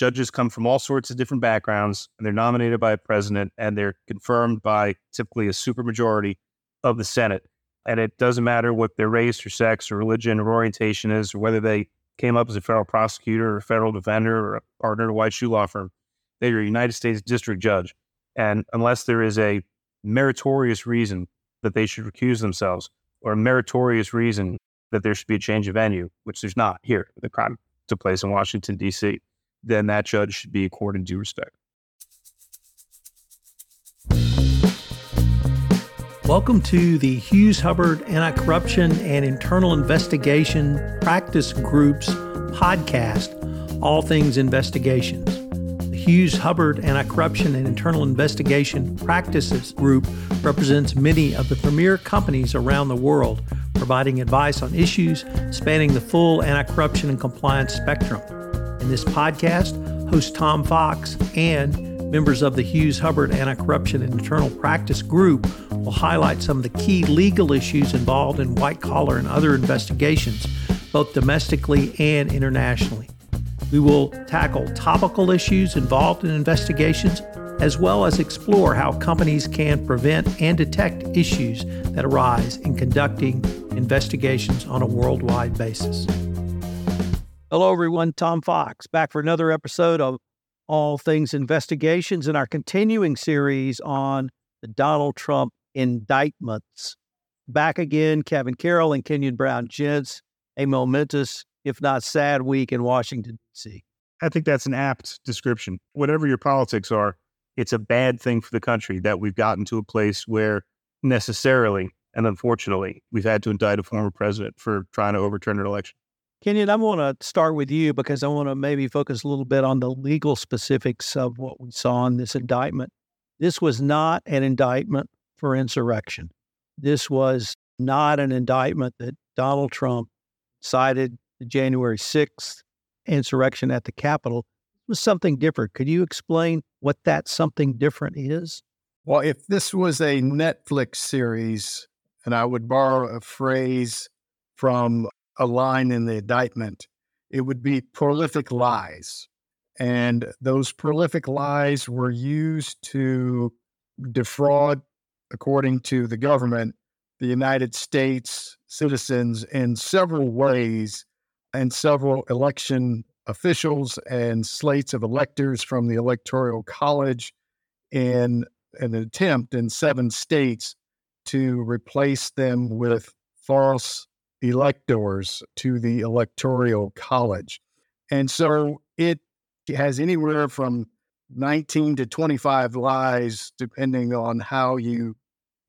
Judges come from all sorts of different backgrounds, and they're nominated by a president, and they're confirmed by typically a supermajority of the Senate. And it doesn't matter what their race or sex or religion or orientation is, or whether they came up as a federal prosecutor or a federal defender or a partner at a white shoe law firm. They're a United States district judge. And unless there is a meritorious reason that they should recuse themselves or a meritorious reason that there should be a change of venue, which there's not here, the crime took place in Washington, D.C., then that judge should be accorded due respect. Welcome to the Hughes Hubbard Anti Corruption and Internal Investigation Practice Group's podcast, All Things Investigations. The Hughes Hubbard Anti Corruption and Internal Investigation Practices Group represents many of the premier companies around the world, providing advice on issues spanning the full anti corruption and compliance spectrum. In this podcast, host Tom Fox and members of the Hughes Hubbard Anti Corruption and Internal Practice Group will highlight some of the key legal issues involved in white collar and other investigations, both domestically and internationally. We will tackle topical issues involved in investigations, as well as explore how companies can prevent and detect issues that arise in conducting investigations on a worldwide basis. Hello, everyone. Tom Fox back for another episode of All Things Investigations in our continuing series on the Donald Trump indictments. Back again, Kevin Carroll and Kenyen Brown Gents, a momentous, if not sad, week in Washington, D.C. I think that's an apt description. Whatever your politics are, it's a bad thing for the country that we've gotten to a place where necessarily and unfortunately we've had to indict a former president for trying to overturn an election. Kenyen, I want to start with you because I want to maybe focus a little bit on the legal specifics of what we saw in this indictment. This was not an indictment for insurrection. This was not an indictment that Donald Trump cited the January 6th insurrection at the Capitol. It was something different. Could you explain what that something different is? Well, if this was a Netflix series, and I would borrow a phrase from a line in the indictment, it would be prolific lies. And those prolific lies were used to defraud, according to the government, the United States citizens in several ways and several election officials and slates of electors from the Electoral College in an attempt in seven states to replace them with false electors to the Electoral College. And so it has anywhere from 19 to 25 lies, depending on how you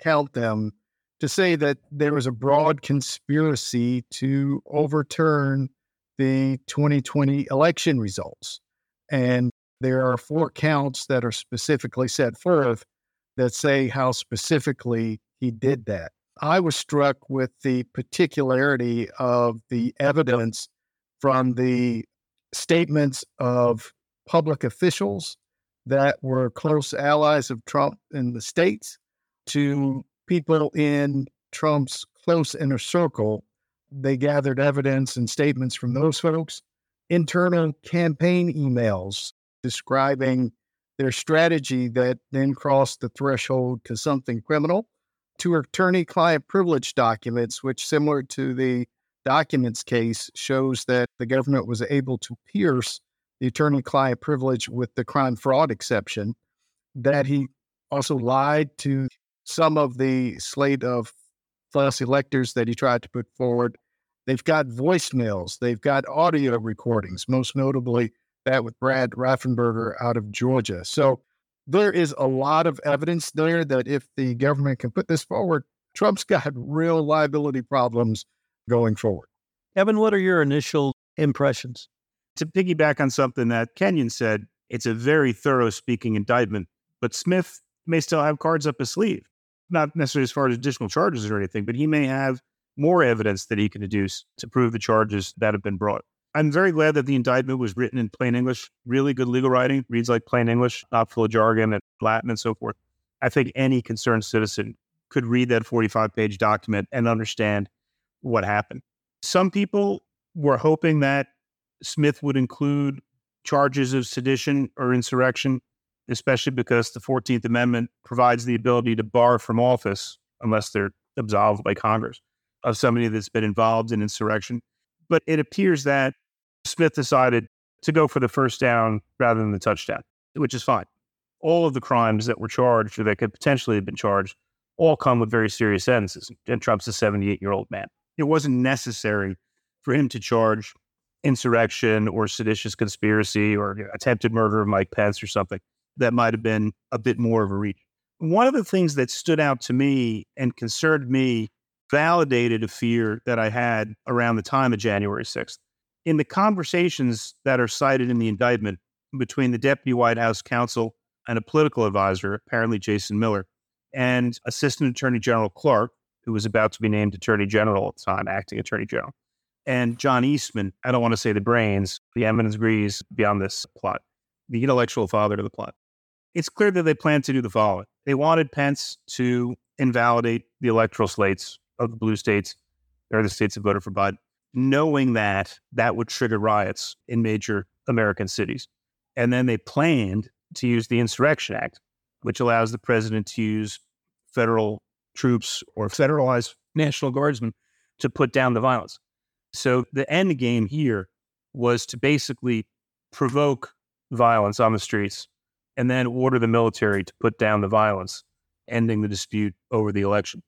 count them, to say that there was a broad conspiracy to overturn the 2020 election results. And there are four counts that are specifically set forth that say how specifically he did that. I was struck with the particularity of the evidence from the statements of public officials that were close allies of Trump in the States to people in Trump's close inner circle. They gathered evidence and statements from those folks, internal campaign emails describing their strategy that then crossed the threshold to something criminal to attorney client privilege documents, which, similar to the documents case, shows that the government was able to pierce the attorney client privilege with the crime fraud exception, that he also lied to some of the slate of false electors that he tried to put forward. They've got voicemails, they've got audio recordings, most notably that with Brad Raffensperger out of Georgia. So there is a lot of evidence there that if the government can put this forward, Trump's got real liability problems going forward. Kevin, what are your initial impressions? To piggyback on something that Kenyen said, it's a very thorough speaking indictment, but Smith may still have cards up his sleeve. Not necessarily as far as additional charges or anything, but he may have more evidence that he can deduce to prove the charges that have been brought. I'm very glad that the indictment was written in plain English, really good legal writing, reads like plain English, not full of jargon and Latin and so forth. I think any concerned citizen could read that 45 page document and understand what happened. Some people were hoping that Smith would include charges of sedition or insurrection, especially because the 14th Amendment provides the ability to bar from office, unless they're absolved by Congress, of somebody that's been involved in insurrection. But it appears that Smith decided to go for the first down rather than the touchdown, which is fine. All of the crimes that were charged or that could potentially have been charged all come with very serious sentences. And Trump's a 78 year old man. It wasn't necessary for him to charge insurrection or seditious conspiracy or attempted murder of Mike Pence or something that might have been a bit more of a reach. One of the things that stood out to me and concerned me validated a fear that I had around the time of January 6th. In the conversations that are cited in the indictment between the deputy White House counsel and a political advisor, apparently Jason Miller, and Assistant Attorney General Clark, who was about to be named Attorney General at the time, acting Attorney General, and John Eastman, I don't want to say the brains, the eminence grise beyond this plot, the intellectual father to the plot. It's clear that they planned to do the following. They wanted Pence to invalidate the electoral slates of the blue states or the states that voted for Biden, knowing that that would trigger riots in major American cities. And then they planned to use the Insurrection Act, which allows the president to use federal troops or federalized National Guardsmen to put down the violence. So the end game here was to basically provoke violence on the streets and then order the military to put down the violence, ending the dispute over the election.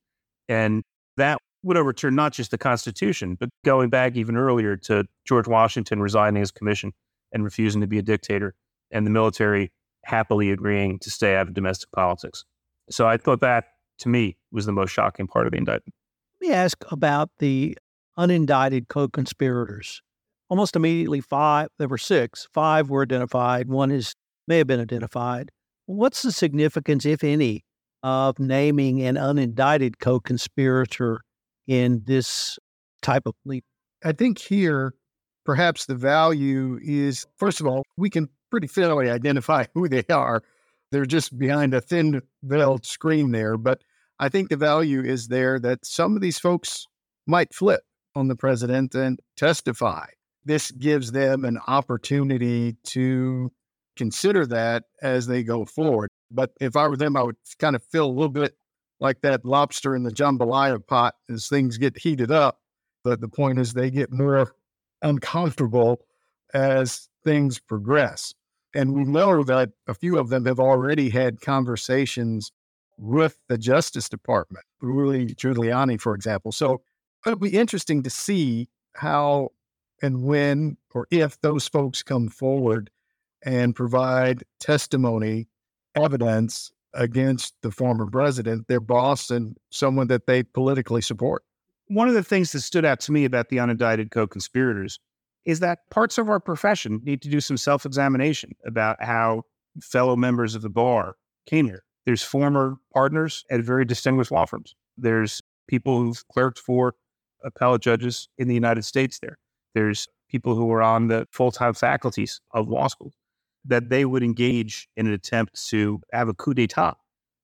And that would overturn not just the Constitution, but going back even earlier to George Washington resigning his commission and refusing to be a dictator, and the military happily agreeing to stay out of domestic politics. So I thought that, to me, was the most shocking part of the indictment. Let me ask about the unindicted co conspirators. Almost immediately, five, there were six, five were identified, one is may have been identified. What's the significance, if any, of naming an unindicted co conspirator in this type of plea? I think here, perhaps the value is first of all, we can pretty fairly identify who they are. They're just behind a thin veiled screen there. But I think the value is there that some of these folks might flip on the president and testify. This gives them an opportunity to consider that as they go forward. But if I were them, I would kind of feel a little bit like that lobster in the jambalaya pot as things get heated up. But the point is, they get more uncomfortable as things progress. And we know that a few of them have already had conversations with the Justice Department, Rudy Giuliani, for example. So it'll be interesting to see how and when or if those folks come forward and provide testimony, evidence against the former president, their boss, and someone that they politically support. One of the things that stood out to me about the unindicted co conspirators is that parts of our profession need to do some self examination about how fellow members of the bar came here. There's former partners at very distinguished law firms. There's people who've clerked for appellate judges in the United States there. There's people who are on the full time faculties of law schools that they would engage in an attempt to have a coup d'etat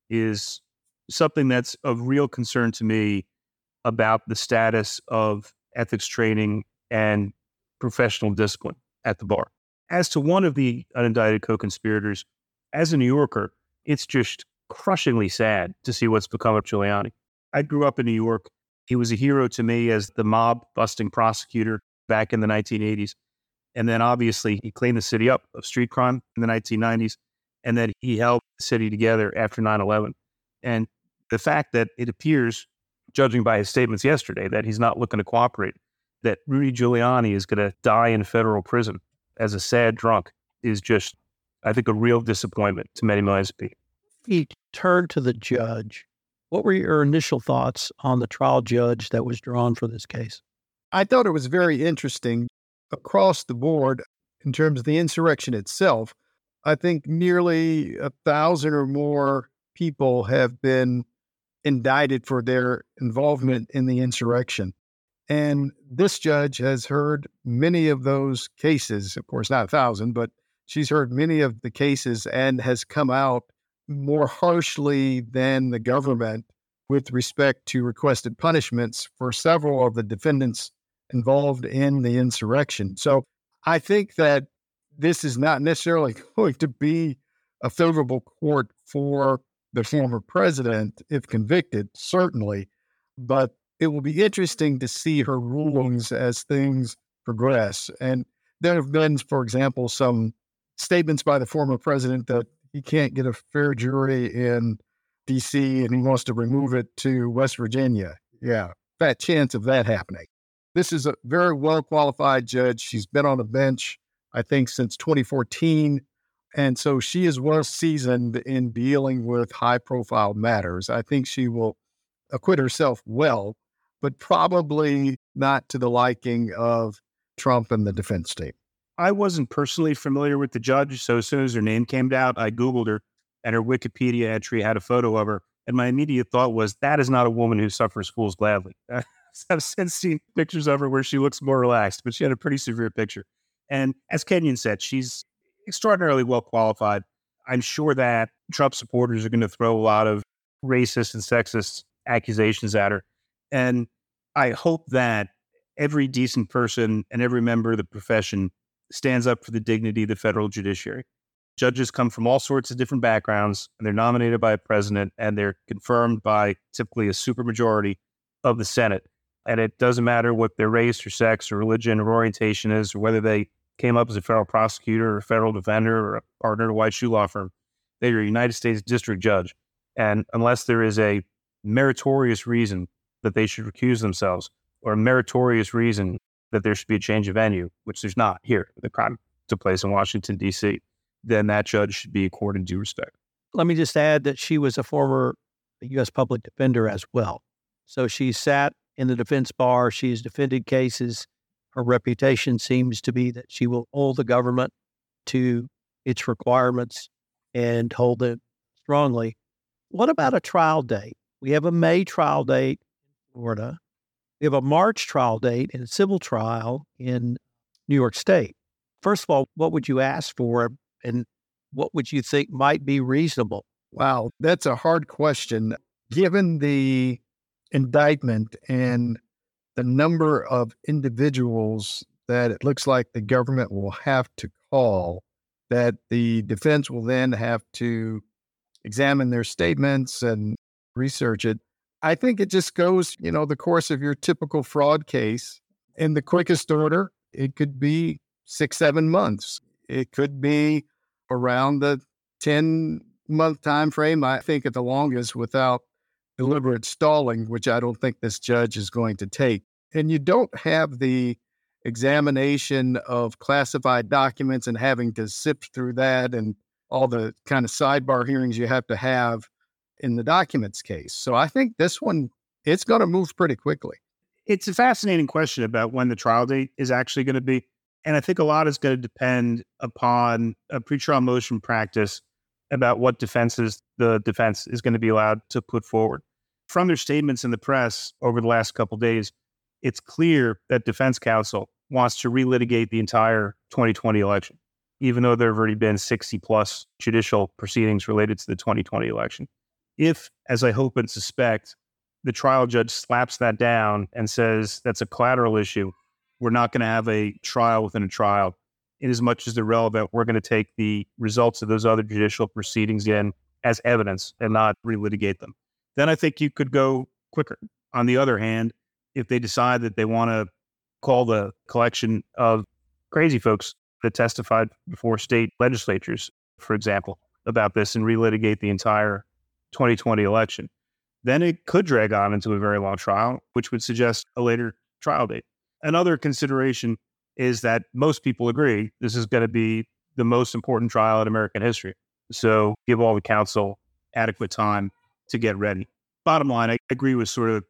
is something that's of real concern to me about the status of ethics training and professional discipline at the bar. As to one of the unindicted co conspirators, as a New Yorker, it's just crushingly sad to see what's become of Giuliani. I grew up in New York. He was a hero to me as the mob busting prosecutor back in the 1980s. And then obviously he cleaned the city up of street crime in the 1990s. And then he held the city together after 9 11. And the fact that it appears, judging by his statements yesterday, that he's not looking to cooperate, that Rudy Giuliani is going to die in federal prison as a sad drunk is just, I think, a real disappointment to many millions of people. He turned to the judge what were your initial thoughts on the trial judge that was drawn for this case? I thought it was very interesting across the board in terms of the insurrection itself. I think nearly a thousand or more people have been indicted for their involvement in the insurrection. And this judge has heard many of those cases. Of course, not a thousand, but she's heard many of the cases and has come out more harshly than the government with respect to requested punishments for several of the defendants involved in the insurrection. So I think that this is not necessarily going to be a favorable court for the former president if convicted, certainly. But it will be interesting to see her rulings as things progress. And there have been, for example, some statements by the former president that he can't get a fair jury in DC and he wants to remove it to West Virginia. Yeah, fat chance of that happening. This is a very well qualified judge. She's been on the bench, I think, since 2014. And so she is well seasoned in dealing with high profile matters. I think she will acquit herself well, but probably not to the liking of Trump and the defense team. I wasn't personally familiar with the judge, so as soon as her name came out, I Googled her, and her Wikipedia entry had a photo of her. And my immediate thought was, that is not a woman who suffers fools gladly. I've since seen pictures of her where she looks more relaxed, but she had a pretty severe picture. And as Kenyen said, she's extraordinarily well qualified. I'm sure that Trump supporters are going to throw a lot of racist and sexist accusations at her. And I hope that every decent person and every member of the profession stands up for the dignity of the federal judiciary. Judges come from all sorts of different backgrounds, and they're nominated by a president, and they're confirmed by typically a supermajority of the Senate. And it doesn't matter what their race or sex or religion or orientation is, or whether they came up as a federal prosecutor or a federal defender or a partner at a white shoe law firm. They are a United States district judge. And unless there is a meritorious reason that they should recuse themselves or a meritorious reason that there should be a change of venue, which there's not here. The crime took place in Washington, D.C., then that judge should be accorded due respect. Let me just add that she was a former U.S. public defender as well. So she sat in the defense bar. She has defended cases. Her reputation seems to be that she will hold the government to its requirements and hold it strongly. What about a trial date? We have a May trial date in Florida. We have a March trial date in a civil trial in New York State. First of all, what would you ask for and what would you think might be reasonable? Wow, that's a hard question. Given the indictment and the number of individuals that it looks like the government will have to call, that the defense will then have to examine their statements and research it. I think it just goes, you know, the course of your typical fraud case. In the quickest order, it could be six, seven months. It could be around the 10 month time frame. I think at the longest without deliberate stalling, which I don't think this judge is going to take. And you don't have the examination of classified documents and having to sift through that and all the kind of sidebar hearings you have to have in the documents case. So I think this one, it's going to move pretty quickly. It's a fascinating question about when the trial date is actually going to be. And I think a lot is going to depend upon a pretrial motion practice about what defenses the defense is going to be allowed to put forward. From their statements in the press over the last couple days, it's clear that defense counsel wants to relitigate the entire 2020 election, even though there have already been 60 plus judicial proceedings related to the 2020 election. If, as I hope and suspect, the trial judge slaps that down and says that's a collateral issue, we're not going to have a trial within a trial. In as much as they're relevant, we're going to take the results of those other judicial proceedings in as evidence and not relitigate them. Then I think you could go quicker. On the other hand, if they decide that they want to call the collection of crazy folks that testified before state legislatures, for example, about this and relitigate the entire 2020 election. Then it could drag on into a very long trial, which would suggest a later trial date. Another consideration is that most people agree this is going to be the most important trial in American history. So give all the counsel adequate time to get ready. Bottom line, I agree with sort of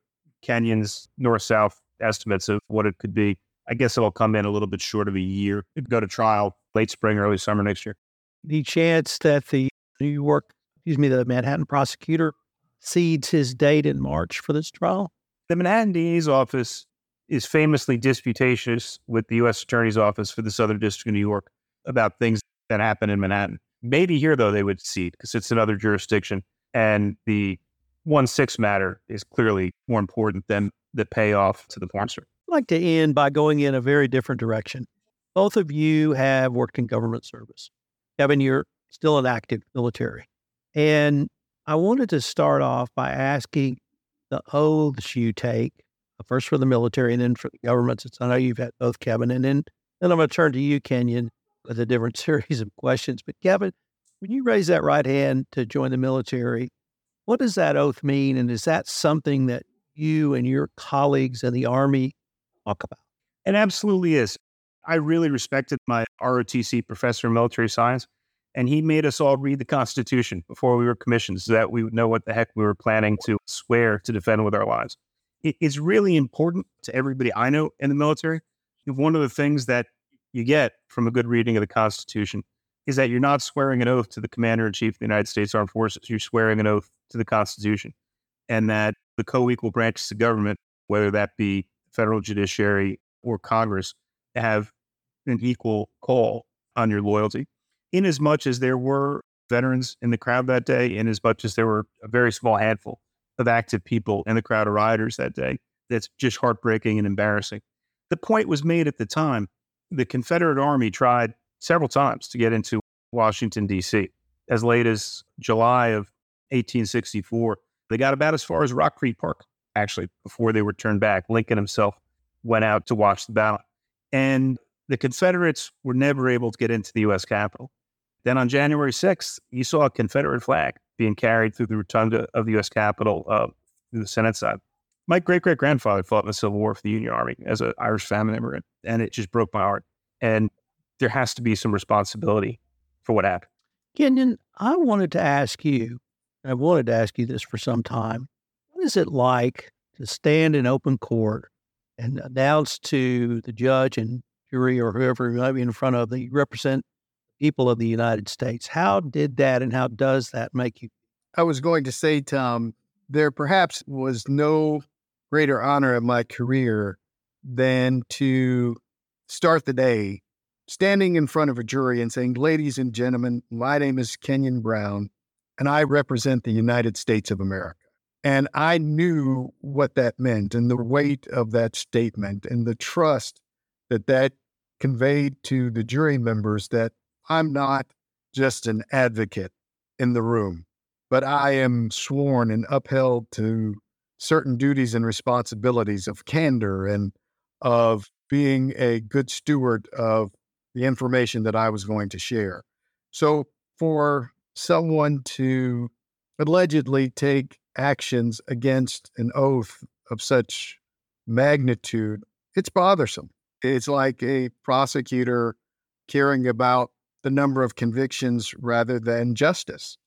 Kenyen's north south estimates of what it could be. I guess it'll come in a little bit short of a year. It'd go to trial late spring, early summer next year. The chance that the New York excuse me, the Manhattan prosecutor cedes his date in March for this trial? The Manhattan DA's office is famously disputatious with the U.S. Attorney's Office for the Southern District of New York about things that happen in Manhattan. Maybe here, though, they would cede because it's another jurisdiction. And the 1 6 matter is clearly more important than the payoff to the sponsor. I'd like to end by going in a very different direction. both of you have worked in government service. Kevin, you're still an active military. And I wanted to start off by asking the oaths you take, uh, first for the military and then for the government, since I know you've had both, Kevin. And then, then I'm going to turn to you, Kenyen, with a different series of questions. But Kevin, when you raise that right hand to join the military, what does that oath mean? And is that something that you and your colleagues in the Army talk about? It absolutely is. I really respected my ROTC professor of military science, and he made us all read the Constitution before we were commissioned so that we would know what the heck we were planning to swear to defend with our lives. It's really important to everybody I know in the military. One of the things that you get from a good reading of the Constitution is that you're not swearing an oath to the commander in chief of the United States Armed Forces. You're swearing an oath to the Constitution, and that the co equal branches of government, whether that be federal judiciary or Congress, have an equal call on your loyalty. In as much as there were veterans in the crowd that day, in as much as there were a very small handful of active people in the crowd of rioters that day, that's just heartbreaking and embarrassing. The point was made at the time the Confederate Army tried several times to get into Washington, D.C. As late as July of 1864, they got about as far as Rock Creek Park, actually, before they were turned back. Lincoln himself went out to watch the battle. And the Confederates were never able to get into the U.S. Capitol. Then on January 6th, you saw a Confederate flag being carried through the rotunda of the U.S. Capitol uh, through the Senate side. My great great grandfather fought in the Civil War for the Union Army as an Irish family immigrant, and it just broke my heart. And there has to be some responsibility for what happened. Kenyen, I wanted to ask you, I've wanted to ask you this for some time. What is it like to stand in open court and announce to the judge and jury or whoever you might be in front of that you represent people of the United States? How did that and how does that make you? I was going to say, Tom, there perhaps was no greater honor of my career than to start the day standing in front of a jury and saying, Ladies and gentlemen, my name is Kenyen Brown, and I represent the United States of America. And I knew what that meant and the weight of that statement and the trust that that conveyed to the jury members that I'm not just an advocate in the room, but I am sworn and upheld to certain duties and responsibilities of candor and of being a good steward of the information that I was going to share. So, for someone to allegedly take actions against an oath of such magnitude, it's bothersome. It's like a prosecutor caring about the number of convictions rather than justice.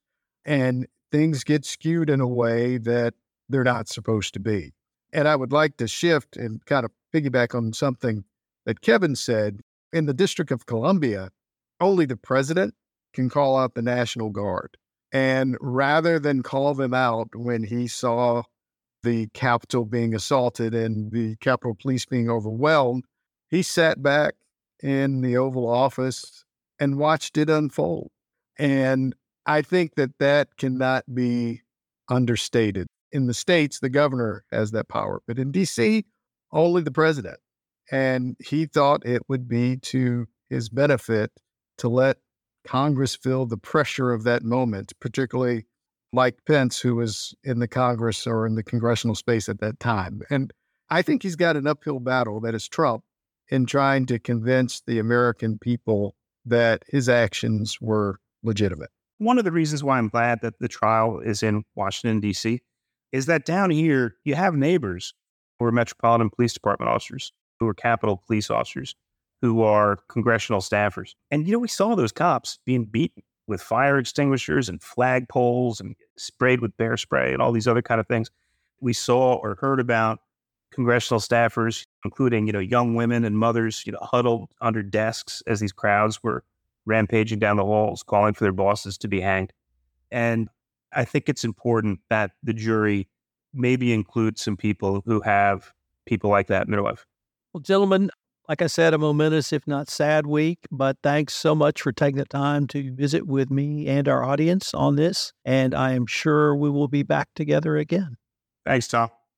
And things get skewed in a way that they're not supposed to be. And I would like to shift and kind of piggyback on something that Kevin said. In the District of Columbia, only the president can call out the National Guard. And rather than call them out when he saw the Capitol being assaulted and the Capitol Police being overwhelmed, he sat back in the Oval Office and watched it unfold. And I think that that cannot be understated in the states, the governor has that power, but in DC, only the president. And he thought it would be to his benefit to let Congress feel the pressure of that moment, particularly Mike Pence, who was in the Congress or in the congressional space at that time. And I think he's got an uphill battle that is Trump in trying to convince the American people that his actions were legitimate. One of the reasons why I'm glad that the trial is in Washington, D.C., is that down here you have neighbors who are Metropolitan Police Department officers, who are Capitol Police officers, who are congressional staffers. And, you know, we saw those cops being beaten with fire extinguishers and flagpoles and sprayed with bear spray and all these other kind of things. We saw or heard about congressional staffers, including, you know, young women and mothers, you know, huddled under desks as these crowds were rampaging down the halls, calling for their bosses to be hanged. And I think it's important that the jury maybe include some people who have people like that in their life. Well, gentlemen, like I said, a momentous, if not sad week, but thanks so much for taking the time to visit with me and our audience on this. And I am sure we will be back together again. Thanks, Tom.